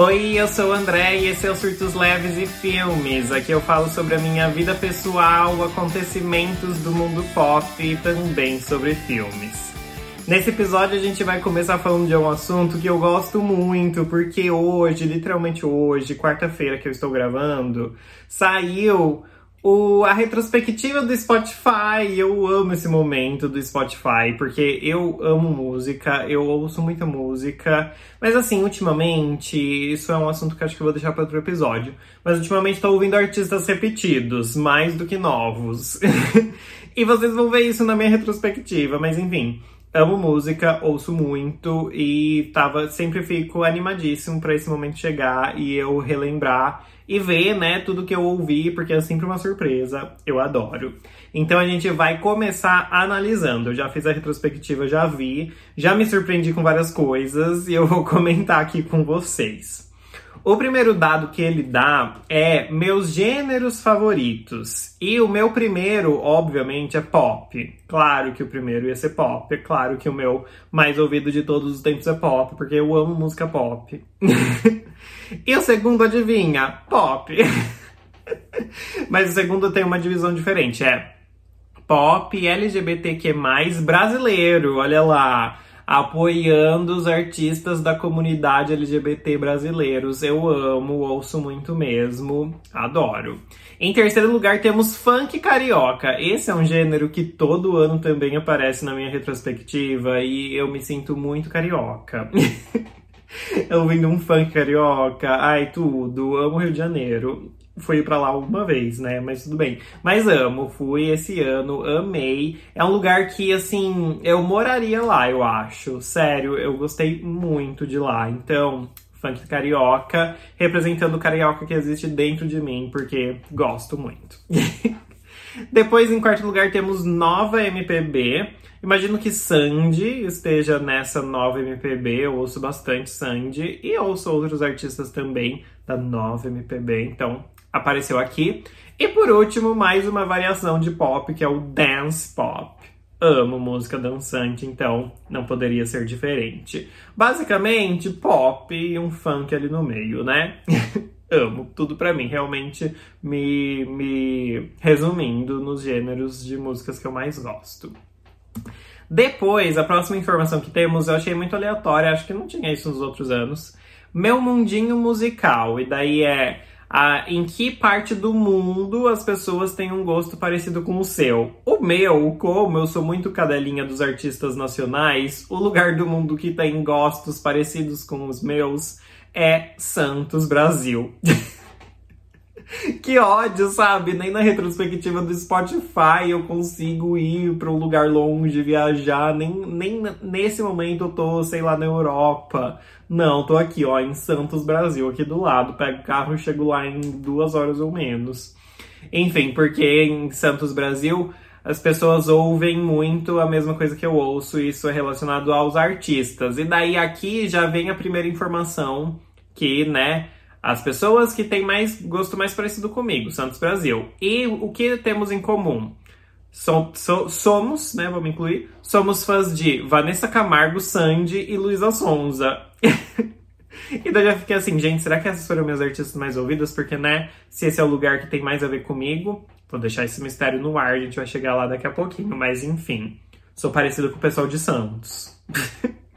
Oi, eu sou o André e esse é o Surtos Leves e Filmes. Aqui eu falo sobre a minha vida pessoal, acontecimentos do mundo pop e também sobre filmes. Nesse episódio a gente vai começar falando de um assunto que eu gosto muito, porque hoje, literalmente hoje, quarta-feira que eu estou gravando, saiu o, a retrospectiva do Spotify, eu amo esse momento do Spotify, porque eu amo música, eu ouço muita música, mas assim, ultimamente, isso é um assunto que acho que eu vou deixar para outro episódio, mas ultimamente estou ouvindo artistas repetidos, mais do que novos. e vocês vão ver isso na minha retrospectiva, mas enfim. Amo música, ouço muito e tava sempre fico animadíssimo para esse momento chegar e eu relembrar e ver, né, tudo que eu ouvi, porque é sempre uma surpresa. Eu adoro. Então a gente vai começar analisando. Eu já fiz a retrospectiva, já vi, já me surpreendi com várias coisas e eu vou comentar aqui com vocês. O primeiro dado que ele dá é meus gêneros favoritos. E o meu primeiro, obviamente, é pop. Claro que o primeiro ia ser pop. É claro que o meu mais ouvido de todos os tempos é pop, porque eu amo música pop. e o segundo, adivinha? Pop. Mas o segundo tem uma divisão diferente. É pop LGBTQ+, brasileiro. Olha lá apoiando os artistas da comunidade LGBT brasileiros. Eu amo, ouço muito mesmo, adoro. Em terceiro lugar, temos funk carioca. Esse é um gênero que todo ano também aparece na minha retrospectiva e eu me sinto muito carioca. Ouvindo um funk carioca, ai tudo, amo Rio de Janeiro fui para lá uma vez, né? Mas tudo bem. Mas amo, fui esse ano, amei. É um lugar que, assim, eu moraria lá, eu acho. Sério, eu gostei muito de lá. Então, funk carioca, representando o carioca que existe dentro de mim, porque gosto muito. Depois, em quarto lugar, temos Nova MPB. Imagino que Sandy esteja nessa nova MPB. Eu ouço bastante Sandy e ouço outros artistas também da nova MPB. Então, apareceu aqui. E por último, mais uma variação de pop, que é o dance pop. Amo música dançante, então não poderia ser diferente. Basicamente, pop e um funk ali no meio, né? Amo, tudo para mim, realmente me, me resumindo nos gêneros de músicas que eu mais gosto. Depois, a próxima informação que temos eu achei muito aleatória, acho que não tinha isso nos outros anos. Meu mundinho musical, e daí é ah, em que parte do mundo as pessoas têm um gosto parecido com o seu. O meu, como eu sou muito cadelinha dos artistas nacionais, o lugar do mundo que tem gostos parecidos com os meus é Santos, Brasil. que ódio, sabe? Nem na retrospectiva do Spotify eu consigo ir para um lugar longe, viajar. Nem, nem nesse momento eu tô, sei lá, na Europa. Não, tô aqui, ó, em Santos, Brasil, aqui do lado. Pego o carro e chego lá em duas horas ou menos. Enfim, porque em Santos, Brasil, as pessoas ouvem muito a mesma coisa que eu ouço, e isso é relacionado aos artistas. E daí aqui já vem a primeira informação que, né, as pessoas que têm mais gosto mais parecido comigo, Santos Brasil. E o que temos em comum? So, so, somos, né, vamos incluir, somos fãs de Vanessa Camargo, Sandy e Luísa Sonza. e daí eu já fiquei assim, gente, será que essas foram minhas artistas mais ouvidas? Porque, né, se esse é o lugar que tem mais a ver comigo, vou deixar esse mistério no ar, a gente vai chegar lá daqui a pouquinho, mas enfim, sou parecido com o pessoal de Santos.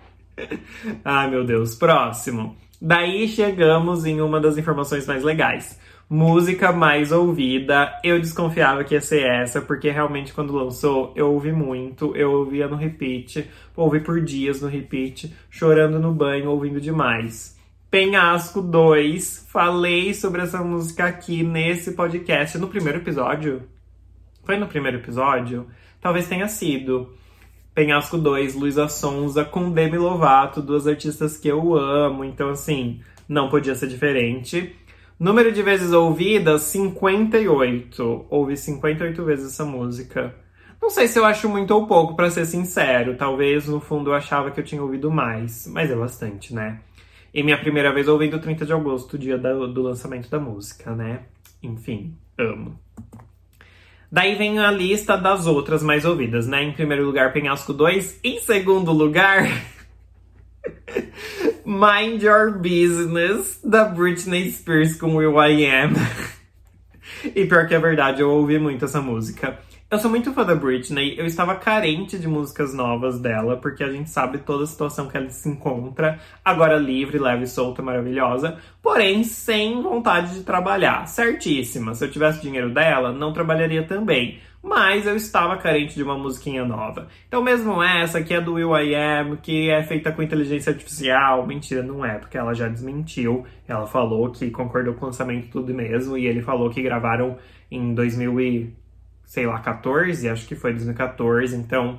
Ai, meu Deus, próximo. Daí chegamos em uma das informações mais legais música mais ouvida. Eu desconfiava que ia ser essa, porque realmente quando lançou eu ouvi muito, eu ouvia no repeat, ouvi por dias no repeat, chorando no banho, ouvindo demais. Penhasco 2, falei sobre essa música aqui nesse podcast no primeiro episódio. Foi no primeiro episódio? Talvez tenha sido. Penhasco 2, Luísa Sonza com Demi Lovato, duas artistas que eu amo, então assim, não podia ser diferente. Número de vezes ouvidas, 58. Ouvi 58 vezes essa música. Não sei se eu acho muito ou pouco, para ser sincero. Talvez no fundo eu achava que eu tinha ouvido mais, mas é bastante, né? E minha primeira vez ouvindo 30 de agosto, dia do, do lançamento da música, né? Enfim, amo. Daí vem a lista das outras mais ouvidas, né? Em primeiro lugar, Penhasco 2. Em segundo lugar, Mind Your Business, da Britney Spears com Will I Am. e pior que é verdade, eu ouvi muito essa música. Eu sou muito fã da Britney, eu estava carente de músicas novas dela, porque a gente sabe toda a situação que ela se encontra, agora livre, leve solta, maravilhosa, porém sem vontade de trabalhar. Certíssima, se eu tivesse dinheiro dela, não trabalharia também. Mas eu estava carente de uma musiquinha nova. Então, mesmo essa, que é do Will I Am, que é feita com inteligência artificial, mentira, não é, porque ela já desmentiu. Ela falou que concordou com o lançamento tudo mesmo, e ele falou que gravaram em 2000 e sei lá, 14, acho que foi 2014, então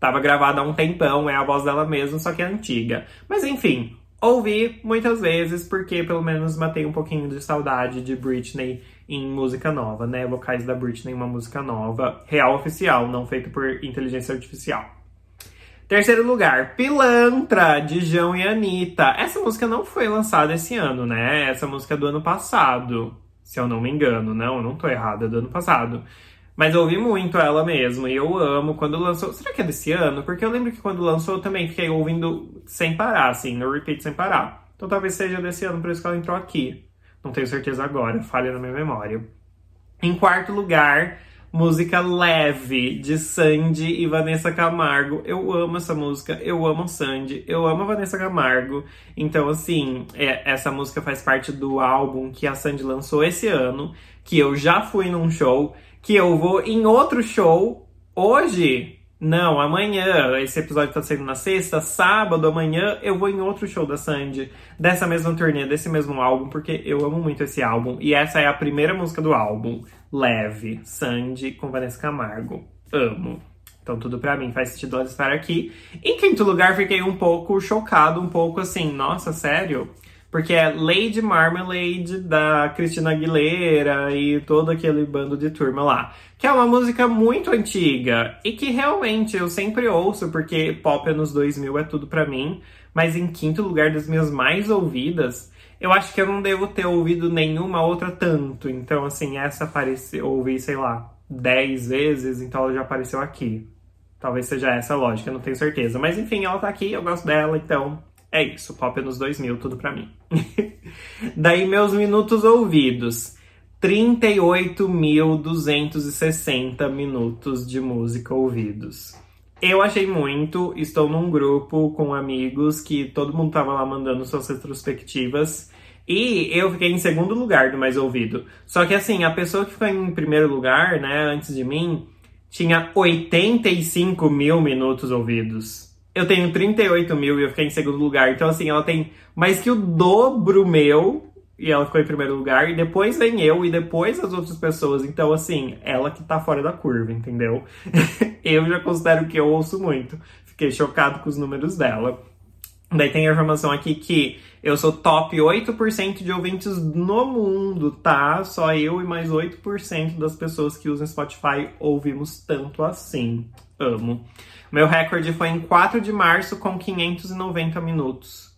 tava gravada há um tempão, é a voz dela mesmo, só que é antiga. Mas enfim, ouvi muitas vezes porque pelo menos matei um pouquinho de saudade de Britney em música nova, né? Vocais da Britney uma música nova, real oficial, não feito por inteligência artificial. Terceiro lugar, Pilantra, de João e Anitta. Essa música não foi lançada esse ano, né? Essa música é do ano passado, se eu não me engano. Não, eu não tô errada, é do ano passado. Mas eu ouvi muito ela mesmo, e eu amo. Quando lançou. Será que é desse ano? Porque eu lembro que quando lançou eu também fiquei ouvindo sem parar, assim, no repeat sem parar. Então talvez seja desse ano, por isso que ela entrou aqui. Não tenho certeza agora, falha na minha memória. Em quarto lugar, música Leve, de Sandy e Vanessa Camargo. Eu amo essa música, eu amo Sandy, eu amo a Vanessa Camargo. Então, assim, é, essa música faz parte do álbum que a Sandy lançou esse ano, que eu já fui num show que eu vou em outro show hoje. Não, amanhã. Esse episódio tá sendo na sexta, sábado, amanhã eu vou em outro show da Sandy, dessa mesma turnê, desse mesmo álbum, porque eu amo muito esse álbum. E essa é a primeira música do álbum, Leve, Sandy com Vanessa Camargo. Amo. Então tudo para mim faz sentido ela estar aqui. Em quinto lugar, fiquei um pouco chocado, um pouco assim, nossa, sério? Porque é Lady Marmalade da Cristina Aguilera e todo aquele bando de turma lá. Que é uma música muito antiga e que realmente eu sempre ouço, porque pop anos 2000 é tudo para mim, mas em quinto lugar das minhas mais ouvidas, eu acho que eu não devo ter ouvido nenhuma outra tanto. Então, assim, essa apareceu, eu ouvi, sei lá, 10 vezes, então ela já apareceu aqui. Talvez seja essa a lógica, não tenho certeza. Mas enfim, ela tá aqui, eu gosto dela, então é isso, pop anos 2000, tudo pra mim. Daí meus minutos ouvidos. 38.260 minutos de música ouvidos. Eu achei muito, estou num grupo com amigos que todo mundo tava lá mandando suas retrospectivas e eu fiquei em segundo lugar do mais ouvido. Só que assim, a pessoa que ficou em primeiro lugar, né, antes de mim, tinha 85 mil minutos ouvidos. Eu tenho 38 mil e eu fiquei em segundo lugar. Então, assim, ela tem mais que o dobro meu. E ela ficou em primeiro lugar. E depois vem eu e depois as outras pessoas. Então, assim, ela que tá fora da curva, entendeu? eu já considero que eu ouço muito. Fiquei chocado com os números dela. Daí tem a informação aqui que eu sou top 8% de ouvintes no mundo, tá? Só eu e mais 8% das pessoas que usam Spotify ouvimos tanto assim. Amo. Meu recorde foi em 4 de março com 590 minutos.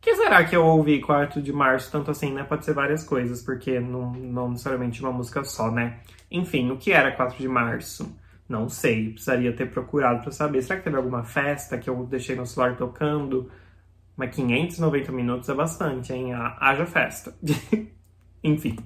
Que será que eu ouvi 4 de março tanto assim, né? Pode ser várias coisas, porque não, não necessariamente uma música só, né? Enfim, o que era 4 de março? Não sei, precisaria ter procurado para saber. Será que teve alguma festa que eu deixei no celular tocando? Mas 590 minutos é bastante, hein? Haja festa. Enfim.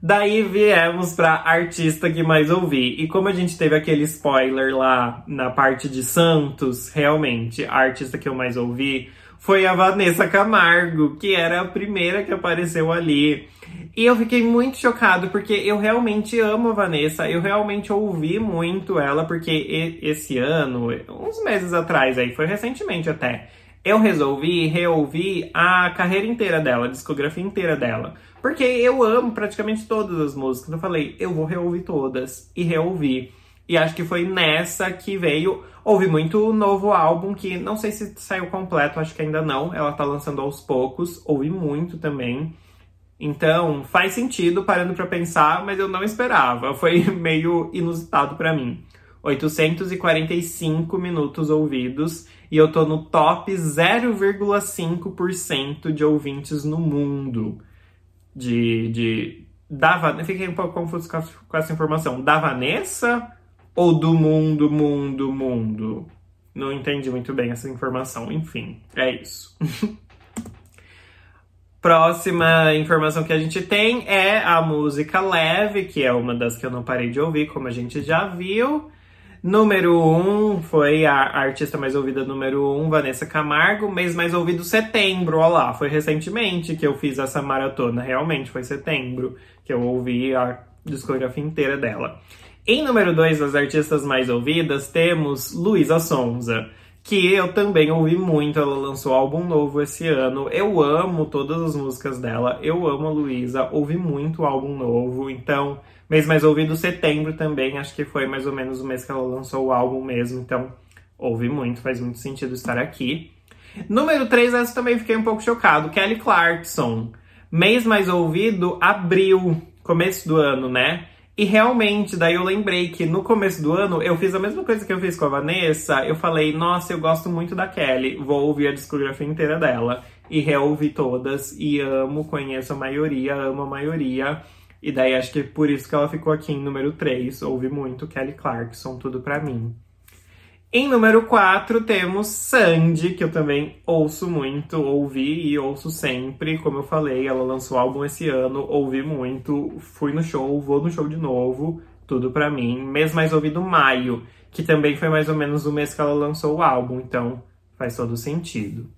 Daí viemos pra artista que mais ouvi. E como a gente teve aquele spoiler lá na parte de Santos, realmente, a artista que eu mais ouvi foi a Vanessa Camargo, que era a primeira que apareceu ali. E eu fiquei muito chocado porque eu realmente amo a Vanessa, eu realmente ouvi muito ela, porque esse ano, uns meses atrás aí, foi recentemente até, eu resolvi reouvir a carreira inteira dela, a discografia inteira dela. Porque eu amo praticamente todas as músicas. Eu falei, eu vou reouvir todas. E reouvi. E acho que foi nessa que veio. Ouvi muito novo álbum, que não sei se saiu completo, acho que ainda não. Ela tá lançando aos poucos. Ouvi muito também. Então, faz sentido parando para pensar, mas eu não esperava. Foi meio inusitado para mim. 845 minutos ouvidos e eu tô no top 0,5% de ouvintes no mundo de, de da fiquei um pouco confuso com essa informação. Da Vanessa ou do mundo, mundo, mundo? Não entendi muito bem essa informação. Enfim, é isso. Próxima informação que a gente tem é a música Leve, que é uma das que eu não parei de ouvir, como a gente já viu. Número 1 um foi a artista mais ouvida número 1, um, Vanessa Camargo. Mês mais ouvido, setembro. Olha lá, foi recentemente que eu fiz essa maratona. Realmente, foi setembro que eu ouvi a discografia inteira dela. Em número 2 das artistas mais ouvidas, temos Luísa Sonza que eu também ouvi muito. Ela lançou álbum novo esse ano. Eu amo todas as músicas dela. Eu amo a Luísa. Ouvi muito álbum novo. Então, mês mais ouvido, setembro também. Acho que foi mais ou menos o mês que ela lançou o álbum mesmo. Então, ouvi muito. Faz muito sentido estar aqui. Número 3, essa também fiquei um pouco chocado. Kelly Clarkson. Mês mais ouvido, abril. Começo do ano, né? E realmente, daí eu lembrei que no começo do ano eu fiz a mesma coisa que eu fiz com a Vanessa. Eu falei, nossa, eu gosto muito da Kelly, vou ouvir a discografia inteira dela. E reouvi todas e amo, conheço a maioria, amo a maioria. E daí acho que por isso que ela ficou aqui em número 3. Ouvi muito Kelly Clarkson, tudo pra mim. Em número 4 temos Sandy, que eu também ouço muito, ouvi e ouço sempre. Como eu falei, ela lançou álbum esse ano, ouvi muito, fui no show, vou no show de novo, tudo pra mim. Mês mais ouvido maio, que também foi mais ou menos o mês que ela lançou o álbum, então faz todo sentido.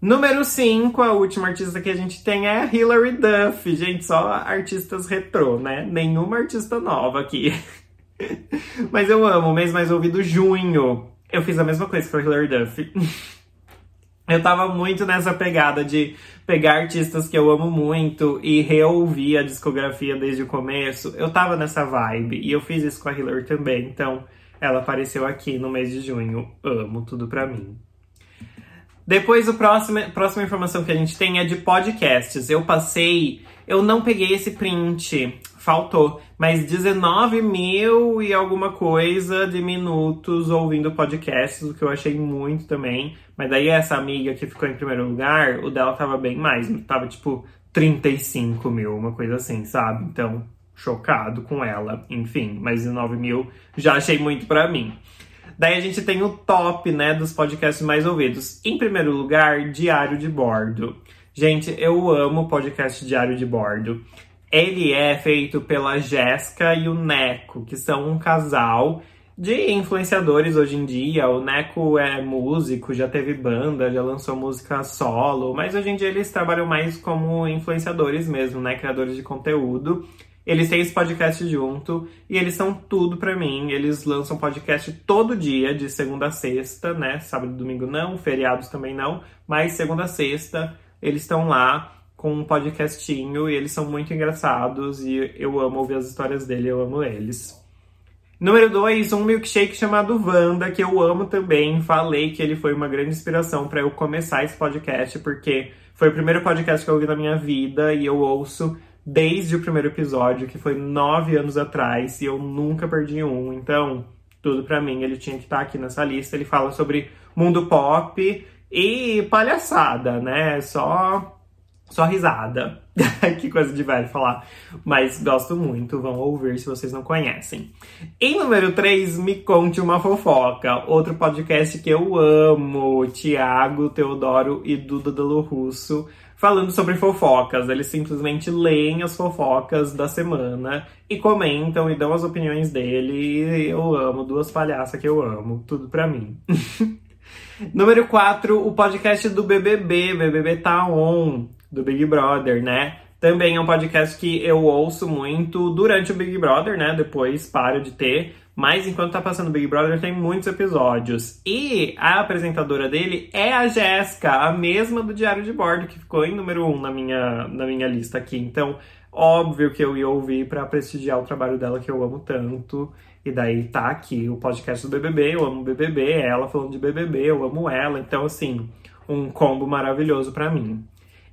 Número 5, a última artista que a gente tem é a Hilary Duff. Gente, só artistas retrô, né? Nenhuma artista nova aqui. Mas eu amo, mês mais ouvido, junho. Eu fiz a mesma coisa com a Hilary Duff. eu tava muito nessa pegada de pegar artistas que eu amo muito e reouvir a discografia desde o começo. Eu tava nessa vibe e eu fiz isso com a Hilary também. Então, ela apareceu aqui no mês de junho. Amo tudo pra mim. Depois, a próxima, próxima informação que a gente tem é de podcasts. Eu passei, eu não peguei esse print, faltou, mas 19 mil e alguma coisa de minutos ouvindo podcasts, o que eu achei muito também. Mas daí essa amiga que ficou em primeiro lugar, o dela tava bem mais, tava tipo 35 mil, uma coisa assim, sabe? Então, chocado com ela. Enfim, mas 19 mil já achei muito para mim. Daí a gente tem o top, né, dos podcasts mais ouvidos. Em primeiro lugar, Diário de Bordo. Gente, eu amo o podcast Diário de Bordo. Ele é feito pela Jéssica e o Neco, que são um casal de influenciadores hoje em dia. O Neco é músico, já teve banda, já lançou música solo, mas hoje em dia eles trabalham mais como influenciadores mesmo, né? Criadores de conteúdo. Eles têm esse podcast junto e eles são tudo para mim. Eles lançam podcast todo dia, de segunda a sexta, né? Sábado e domingo não, feriados também não, mas segunda a sexta eles estão lá com um podcastinho e eles são muito engraçados e eu amo ouvir as histórias dele, eu amo eles. Número 2, um milkshake chamado Wanda, que eu amo também. Falei que ele foi uma grande inspiração para eu começar esse podcast, porque foi o primeiro podcast que eu ouvi na minha vida e eu ouço desde o primeiro episódio, que foi nove anos atrás, e eu nunca perdi um. Então, tudo para mim, ele tinha que estar tá aqui nessa lista. Ele fala sobre mundo pop e palhaçada, né? Só só risada. que coisa de velho falar. Mas gosto muito, vão ouvir se vocês não conhecem. Em número 3, Me Conte Uma Fofoca. Outro podcast que eu amo. Tiago, Teodoro e Duda Delo Russo. Falando sobre fofocas. Eles simplesmente leem as fofocas da semana e comentam e dão as opiniões dele. Eu amo. Duas palhaças que eu amo. Tudo pra mim. Número 4, o podcast do BBB. BBB tá on do Big Brother, né? Também é um podcast que eu ouço muito durante o Big Brother, né? Depois paro de ter. Mas enquanto tá passando Big Brother, tem muitos episódios. E a apresentadora dele é a Jéssica, a mesma do Diário de Bordo, que ficou em número 1 um na minha, na minha lista aqui. Então, óbvio que eu ia ouvir para prestigiar o trabalho dela, que eu amo tanto. E daí tá aqui o podcast do BBB, eu amo BBB, ela falando de BBB, eu amo ela. Então, assim, um combo maravilhoso para mim.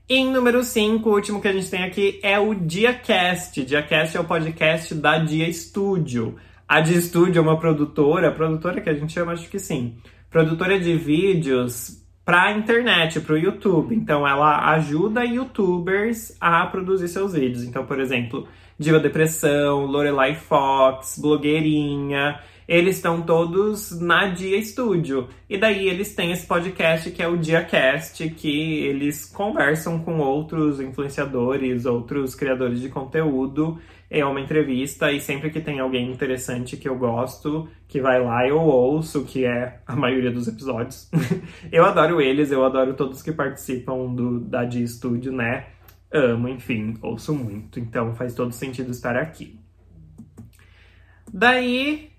Em número 5, o último que a gente tem aqui é o DiaCast. DiaCast é o podcast da Dia Studio. A Dia Studio é uma produtora, produtora que a gente chama, acho que sim, produtora de vídeos para a internet, para o YouTube. Então ela ajuda youtubers a produzir seus vídeos. Então, por exemplo, Diva Depressão, Lorelai Fox, blogueirinha. eles estão todos na Dia Studio. E daí eles têm esse podcast que é o DiaCast, que eles conversam com outros influenciadores, outros criadores de conteúdo. É uma entrevista e sempre que tem alguém interessante que eu gosto, que vai lá, eu ouço, que é a maioria dos episódios. eu adoro eles, eu adoro todos que participam do, da Dia Studio, né? Amo, enfim, ouço muito. Então faz todo sentido estar aqui. Daí,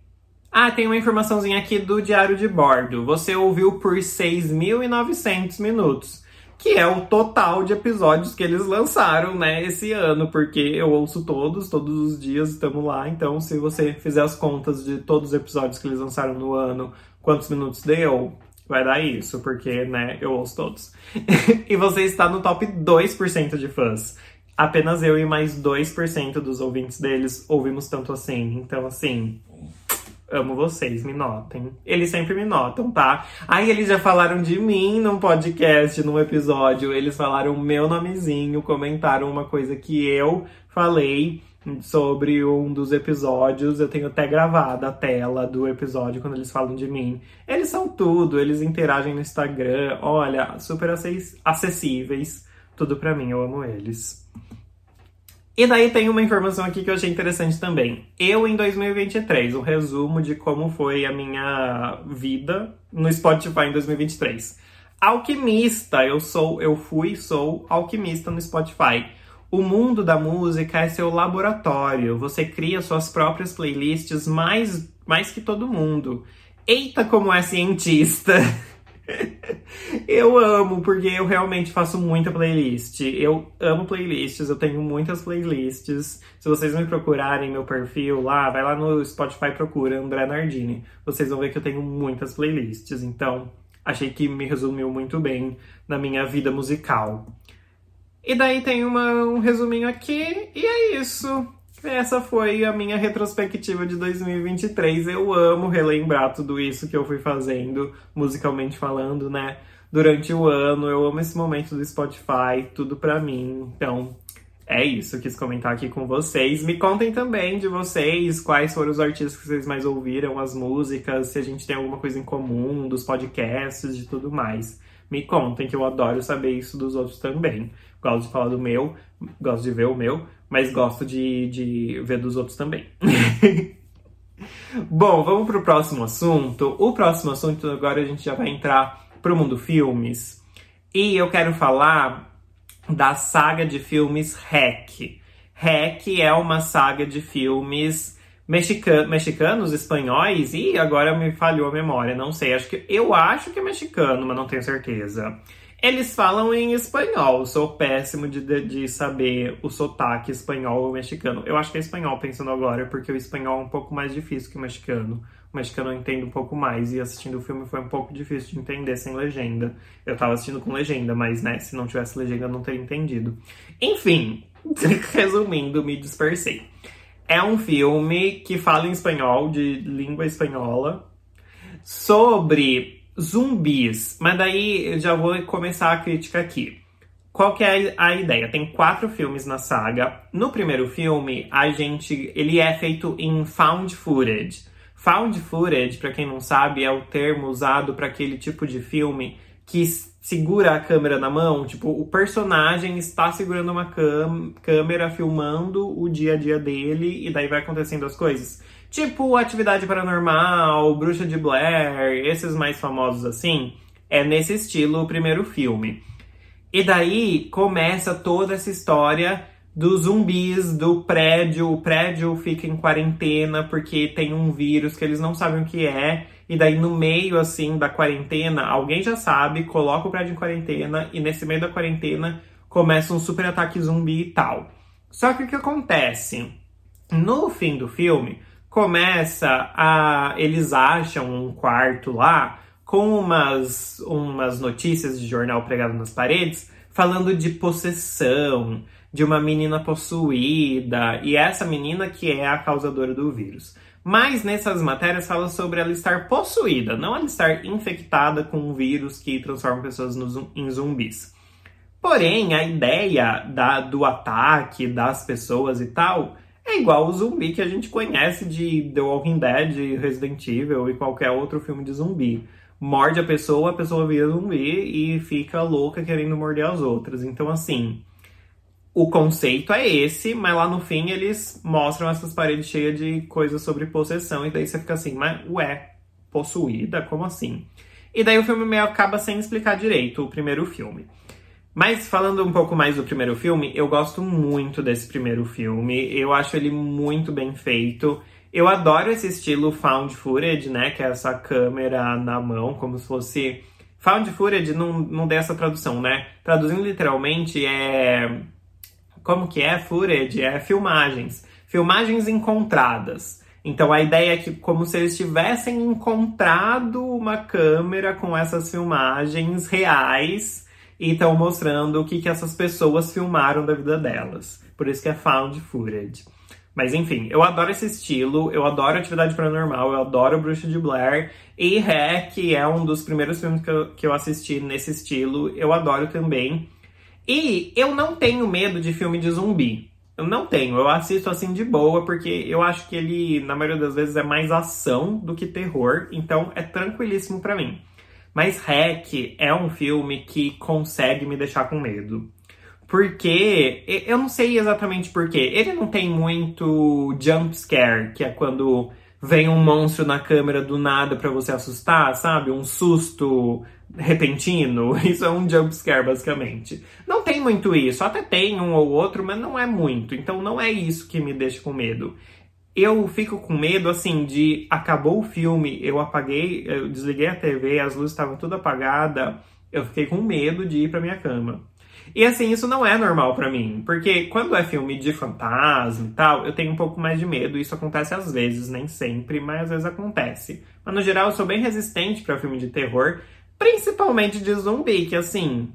ah, tem uma informaçãozinha aqui do diário de bordo. Você ouviu por 6.900 minutos, que é o total de episódios que eles lançaram, né, esse ano, porque eu ouço todos, todos os dias estamos lá. Então, se você fizer as contas de todos os episódios que eles lançaram no ano, quantos minutos deu, vai dar isso, porque, né, eu ouço todos. e você está no top 2% de fãs apenas eu e mais 2% dos ouvintes deles ouvimos tanto assim. Então, assim, amo vocês, me notem. Eles sempre me notam, tá? Aí eles já falaram de mim num podcast, num episódio. Eles falaram meu nomezinho, comentaram uma coisa que eu falei sobre um dos episódios. Eu tenho até gravado a tela do episódio quando eles falam de mim. Eles são tudo, eles interagem no Instagram. Olha, super acessíveis. Tudo pra mim, eu amo eles. E daí tem uma informação aqui que eu achei interessante também. Eu em 2023, um resumo de como foi a minha vida no Spotify em 2023. Alquimista, eu sou, eu fui, sou alquimista no Spotify. O mundo da música é seu laboratório. Você cria suas próprias playlists mais mais que todo mundo. Eita, como é cientista! eu amo, porque eu realmente faço muita playlist. Eu amo playlists, eu tenho muitas playlists. Se vocês me procurarem meu perfil lá, vai lá no Spotify procura André Nardini. Vocês vão ver que eu tenho muitas playlists. Então, achei que me resumiu muito bem na minha vida musical. E daí tem uma, um resuminho aqui, e é isso. Essa foi a minha retrospectiva de 2023. Eu amo relembrar tudo isso que eu fui fazendo, musicalmente falando, né? Durante o ano, eu amo esse momento do Spotify, tudo pra mim. Então, é isso, quis comentar aqui com vocês. Me contem também de vocês, quais foram os artistas que vocês mais ouviram, as músicas, se a gente tem alguma coisa em comum, dos podcasts, de tudo mais. Me contem, que eu adoro saber isso dos outros também. Gosto de falar do meu, gosto de ver o meu, mas gosto de, de ver dos outros também. Bom, vamos para o próximo assunto. O próximo assunto agora a gente já vai entrar para o mundo filmes. E eu quero falar da saga de filmes REC. REC é uma saga de filmes mexica mexicanos, espanhóis, e agora me falhou a memória, não sei. Acho que eu acho que é mexicano, mas não tenho certeza. Eles falam em espanhol, sou péssimo de, de, de, saber o sotaque espanhol ou mexicano. Eu acho que é espanhol pensando agora, porque o espanhol é um pouco mais difícil que o mexicano. O mexicano eu entendo um pouco mais, e assistindo o filme foi um pouco difícil de entender sem legenda. Eu tava assistindo com legenda, mas né, se não tivesse legenda eu não teria entendido. Enfim, resumindo, me dispersei. É um filme que fala em espanhol, de língua espanhola, sobre zumbis. Mas daí eu já vou começar a crítica aqui. Qual que é a ideia? Tem quatro filmes na saga. No primeiro filme, a gente, ele é feito em found footage. Found footage, para quem não sabe, é o termo usado para aquele tipo de filme que segura a câmera na mão, tipo, o personagem está segurando uma câmera filmando o dia a dia dele e daí vai acontecendo as coisas. Tipo Atividade Paranormal, Bruxa de Blair, esses mais famosos assim, é nesse estilo o primeiro filme. E daí começa toda essa história dos zumbis do prédio. O prédio fica em quarentena porque tem um vírus que eles não sabem o que é. E daí, no meio assim da quarentena, alguém já sabe, coloca o prédio em quarentena, e nesse meio da quarentena começa um super ataque zumbi e tal. Só que o que acontece? No fim do filme, começa a. Eles acham um quarto lá com umas, umas notícias de jornal pregado nas paredes falando de possessão, de uma menina possuída, e essa menina que é a causadora do vírus. Mas nessas matérias fala sobre ela estar possuída, não ela estar infectada com um vírus que transforma pessoas no, em zumbis. Porém, a ideia da, do ataque das pessoas e tal é igual o zumbi que a gente conhece de The Walking Dead, Resident Evil e qualquer outro filme de zumbi. Morde a pessoa, a pessoa vira zumbi e fica louca querendo morder as outras. Então, assim, o conceito é esse, mas lá no fim eles mostram essas paredes cheias de coisas sobre possessão, e daí você fica assim, mas ué, possuída? Como assim? E daí o filme meio acaba sem explicar direito o primeiro filme. Mas falando um pouco mais do primeiro filme, eu gosto muito desse primeiro filme. Eu acho ele muito bem feito. Eu adoro esse estilo found footage, né? Que é essa câmera na mão, como se fosse. Found footage não, não dessa tradução, né? Traduzindo literalmente é. Como que é footage? É filmagens. Filmagens encontradas. Então a ideia é que como se eles tivessem encontrado uma câmera com essas filmagens reais e estão mostrando o que, que essas pessoas filmaram da vida delas. Por isso que é found footage. Mas enfim, eu adoro esse estilo, eu adoro Atividade Paranormal, eu adoro Bruxa de Blair. E Hack é um dos primeiros filmes que eu, que eu assisti nesse estilo, eu adoro também. E eu não tenho medo de filme de zumbi. Eu não tenho, eu assisto assim de boa, porque eu acho que ele, na maioria das vezes, é mais ação do que terror, então é tranquilíssimo para mim. Mas Hack é um filme que consegue me deixar com medo. Porque, eu não sei exatamente porquê, ele não tem muito jump scare, que é quando vem um monstro na câmera do nada para você assustar, sabe? Um susto repentino. Isso é um jump scare, basicamente. Não tem muito isso, até tem um ou outro, mas não é muito. Então não é isso que me deixa com medo. Eu fico com medo, assim, de acabou o filme, eu apaguei, eu desliguei a TV, as luzes estavam tudo apagadas, eu fiquei com medo de ir pra minha cama. E assim, isso não é normal para mim, porque quando é filme de fantasma e tal, eu tenho um pouco mais de medo. Isso acontece às vezes, nem sempre, mas às vezes acontece. Mas no geral, eu sou bem resistente para filme de terror, principalmente de zumbi, que assim,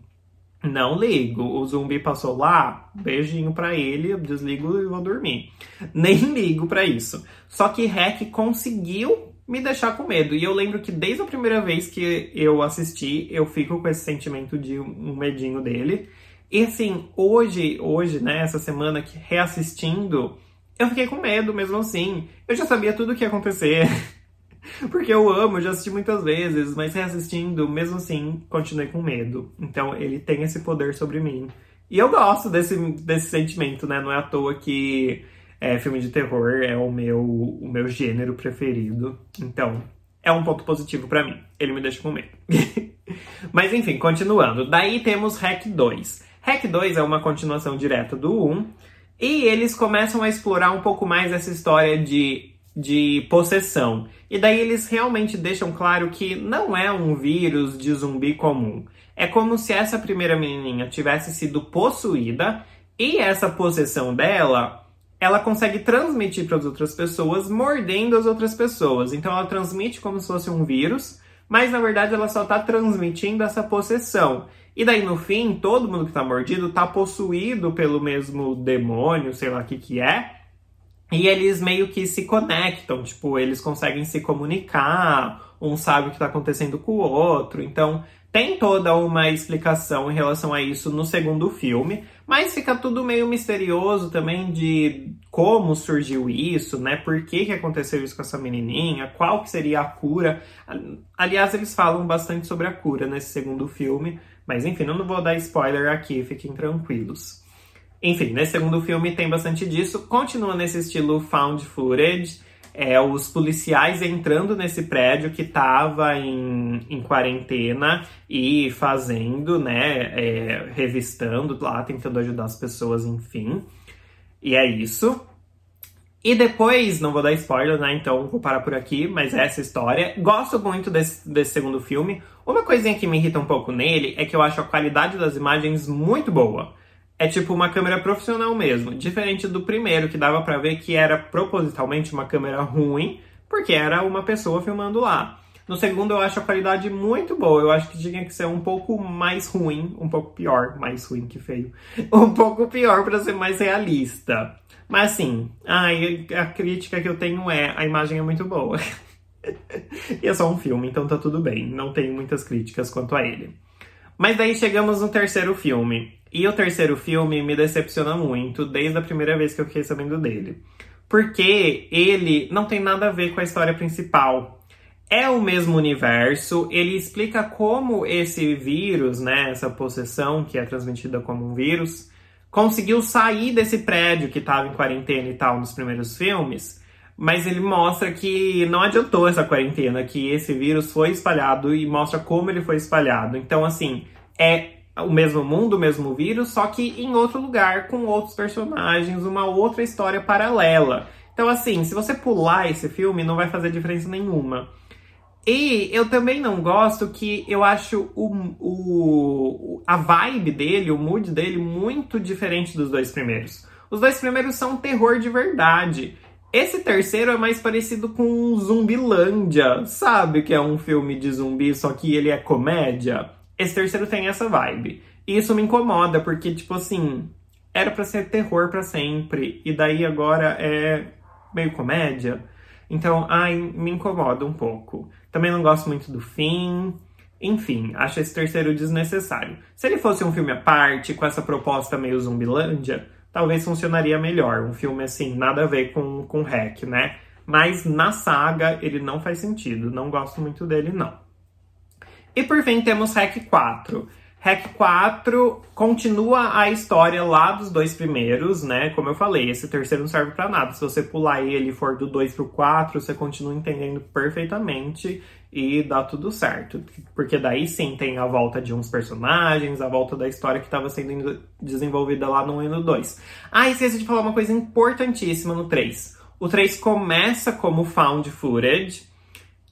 não ligo. O zumbi passou lá, beijinho para ele, desligo e vou dormir. Nem ligo para isso. Só que Hack conseguiu me deixar com medo. E eu lembro que desde a primeira vez que eu assisti, eu fico com esse sentimento de um medinho dele. E assim, hoje, hoje, né, essa semana que reassistindo, eu fiquei com medo mesmo assim. Eu já sabia tudo o que ia acontecer. Porque eu amo, já assisti muitas vezes, mas reassistindo, mesmo assim, continuei com medo. Então ele tem esse poder sobre mim. E eu gosto desse, desse sentimento, né? Não é à toa que é, filme de terror é o meu, o meu gênero preferido. Então, é um ponto positivo para mim. Ele me deixa com medo. mas enfim, continuando. Daí temos Hack 2. Hack 2 é uma continuação direta do 1, e eles começam a explorar um pouco mais essa história de, de possessão. E daí eles realmente deixam claro que não é um vírus de zumbi comum. É como se essa primeira menininha tivesse sido possuída e essa possessão dela ela consegue transmitir para as outras pessoas mordendo as outras pessoas. Então ela transmite como se fosse um vírus, mas na verdade ela só está transmitindo essa possessão. E daí no fim, todo mundo que está mordido está possuído pelo mesmo demônio, sei lá o que que é. E eles meio que se conectam, tipo, eles conseguem se comunicar, um sabe o que está acontecendo com o outro. Então, tem toda uma explicação em relação a isso no segundo filme, mas fica tudo meio misterioso também de como surgiu isso, né? Por que, que aconteceu isso com essa menininha? Qual que seria a cura? Aliás, eles falam bastante sobre a cura nesse segundo filme, mas enfim, eu não vou dar spoiler aqui, fiquem tranquilos. Enfim, nesse segundo filme tem bastante disso, continua nesse estilo found footage, é, os policiais entrando nesse prédio que estava em, em quarentena e fazendo, né, é, revistando lá, tentando ajudar as pessoas, enfim. E é isso. E depois, não vou dar spoiler, né? Então vou parar por aqui, mas é essa história. Gosto muito desse, desse segundo filme. Uma coisinha que me irrita um pouco nele é que eu acho a qualidade das imagens muito boa é tipo uma câmera profissional mesmo, diferente do primeiro que dava para ver que era propositalmente uma câmera ruim, porque era uma pessoa filmando lá. No segundo eu acho a qualidade muito boa, eu acho que tinha que ser um pouco mais ruim, um pouco pior, mais ruim que feio, um pouco pior para ser mais realista. Mas assim, ai, a crítica que eu tenho é a imagem é muito boa. e é só um filme, então tá tudo bem, não tenho muitas críticas quanto a ele. Mas daí chegamos no terceiro filme. E o terceiro filme me decepciona muito desde a primeira vez que eu fiquei sabendo dele. Porque ele não tem nada a ver com a história principal. É o mesmo universo, ele explica como esse vírus, né, essa possessão que é transmitida como um vírus, conseguiu sair desse prédio que estava em quarentena e tal nos primeiros filmes, mas ele mostra que não adiantou essa quarentena, que esse vírus foi espalhado e mostra como ele foi espalhado. Então, assim, é o mesmo mundo, o mesmo vírus, só que em outro lugar, com outros personagens, uma outra história paralela. Então, assim, se você pular esse filme, não vai fazer diferença nenhuma. E eu também não gosto que eu acho o, o, a vibe dele, o mood dele, muito diferente dos dois primeiros. Os dois primeiros são terror de verdade. Esse terceiro é mais parecido com Zumbilândia, sabe? Que é um filme de zumbi, só que ele é comédia. Esse terceiro tem essa vibe. E isso me incomoda, porque, tipo assim, era para ser terror para sempre, e daí agora é meio comédia. Então, ai, me incomoda um pouco. Também não gosto muito do fim. Enfim, acho esse terceiro desnecessário. Se ele fosse um filme à parte, com essa proposta meio zumbilândia, talvez funcionaria melhor. Um filme assim, nada a ver com, com hack, né? Mas na saga ele não faz sentido. Não gosto muito dele, não. E por fim temos Hack 4. Hack 4 continua a história lá dos dois primeiros, né? Como eu falei, esse terceiro não serve para nada. Se você pular ele e for do 2 pro 4, você continua entendendo perfeitamente e dá tudo certo. Porque daí sim tem a volta de uns personagens, a volta da história que estava sendo desenvolvida lá no 1 e no 2. Ah, esqueci de falar uma coisa importantíssima no 3. O 3 começa como found footage,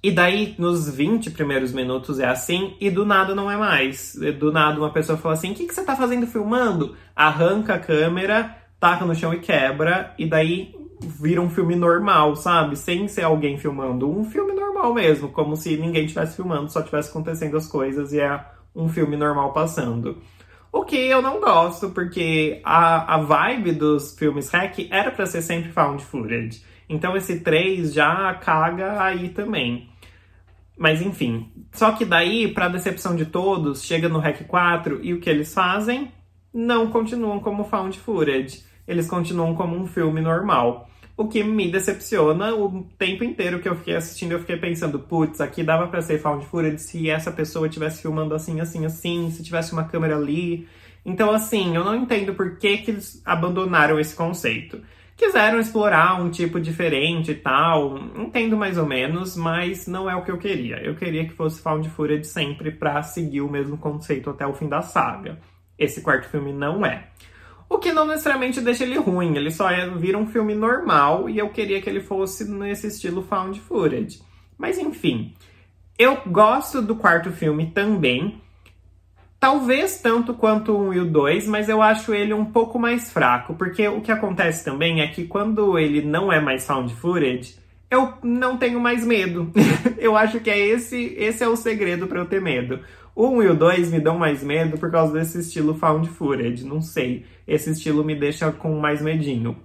e daí, nos 20 primeiros minutos é assim, e do nada não é mais. Do nada uma pessoa fala assim: o que, que você tá fazendo filmando? Arranca a câmera, taca no chão e quebra, e daí vira um filme normal, sabe? Sem ser alguém filmando. Um filme normal mesmo, como se ninguém estivesse filmando, só tivesse acontecendo as coisas e é um filme normal passando. O que eu não gosto, porque a, a vibe dos filmes hack era para ser sempre found footage. Então esse 3 já caga aí também. Mas enfim. Só que daí, para decepção de todos, chega no REC 4 e o que eles fazem? Não continuam como found footage. Eles continuam como um filme normal. O que me decepciona o tempo inteiro que eu fiquei assistindo, eu fiquei pensando, putz, aqui dava para ser found footage se essa pessoa estivesse filmando assim, assim, assim, se tivesse uma câmera ali. Então, assim, eu não entendo por que, que eles abandonaram esse conceito quiseram explorar um tipo diferente e tal. Entendo mais ou menos, mas não é o que eu queria. Eu queria que fosse Found Footage sempre para seguir o mesmo conceito até o fim da saga. Esse quarto filme não é. O que não necessariamente deixa ele ruim, ele só é, vira um filme normal e eu queria que ele fosse nesse estilo found footage. Mas enfim, eu gosto do quarto filme também. Talvez tanto quanto o 1 e o 2, mas eu acho ele um pouco mais fraco, porque o que acontece também é que quando ele não é mais found footage, eu não tenho mais medo. eu acho que é esse, esse é o segredo para eu ter medo. O 1 e o 2 me dão mais medo por causa desse estilo found footage, não sei. Esse estilo me deixa com mais medinho.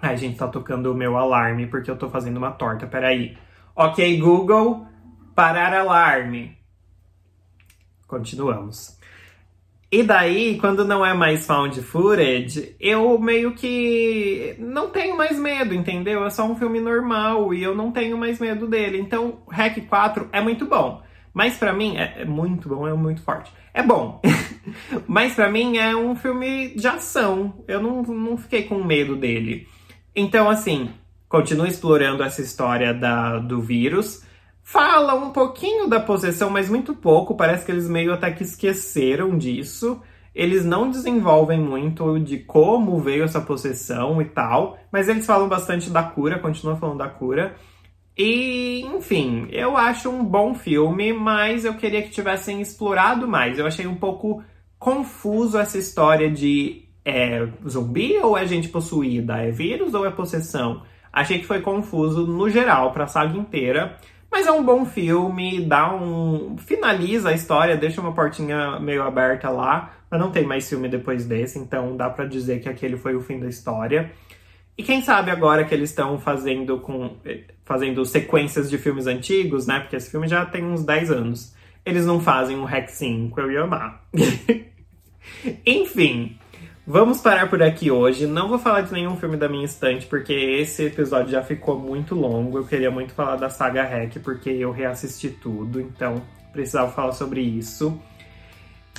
Ai, gente, tá tocando o meu alarme porque eu tô fazendo uma torta, peraí. Ok, Google, parar alarme. Continuamos. E daí, quando não é mais found footage, eu meio que não tenho mais medo, entendeu? É só um filme normal e eu não tenho mais medo dele. Então, Hack 4 é muito bom. Mas para mim, é, é, muito bom, é muito forte. É bom. Mas para mim é um filme de ação. Eu não, não fiquei com medo dele. Então, assim, continua explorando essa história da, do vírus Fala um pouquinho da possessão, mas muito pouco. Parece que eles meio até que esqueceram disso. Eles não desenvolvem muito de como veio essa possessão e tal, mas eles falam bastante da cura, continuam falando da cura. E, enfim, eu acho um bom filme, mas eu queria que tivessem explorado mais. Eu achei um pouco confuso essa história de é zumbi ou é gente possuída? É vírus ou é possessão? Achei que foi confuso no geral, pra saga inteira. Mas é um bom filme, dá um. finaliza a história, deixa uma portinha meio aberta lá, mas não tem mais filme depois desse, então dá para dizer que aquele foi o fim da história. E quem sabe agora que eles estão fazendo com fazendo sequências de filmes antigos, né? Porque esse filme já tem uns 10 anos. eles não fazem um Hack 5, eu ia amar. Enfim, vamos parar por aqui hoje. Não vou falar de nenhum filme da minha estante, porque esse episódio já ficou muito longo. Eu queria muito falar da saga Hack, porque eu reassisti tudo, então precisava falar sobre isso.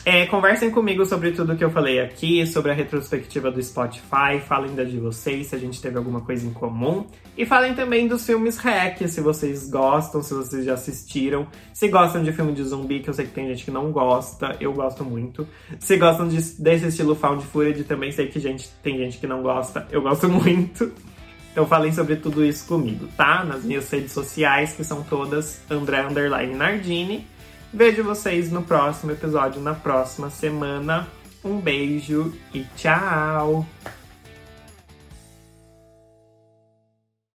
É, conversem comigo sobre tudo que eu falei aqui, sobre a retrospectiva do Spotify, falem da de vocês, se a gente teve alguma coisa em comum. E falem também dos filmes hack, se vocês gostam, se vocês já assistiram. Se gostam de filme de zumbi, que eu sei que tem gente que não gosta, eu gosto muito. Se gostam de, desse estilo found footage, também sei que gente, tem gente que não gosta, eu gosto muito. Então falem sobre tudo isso comigo, tá? Nas minhas redes sociais, que são todas André Nardini. Vejo vocês no próximo episódio, na próxima semana. Um beijo e tchau!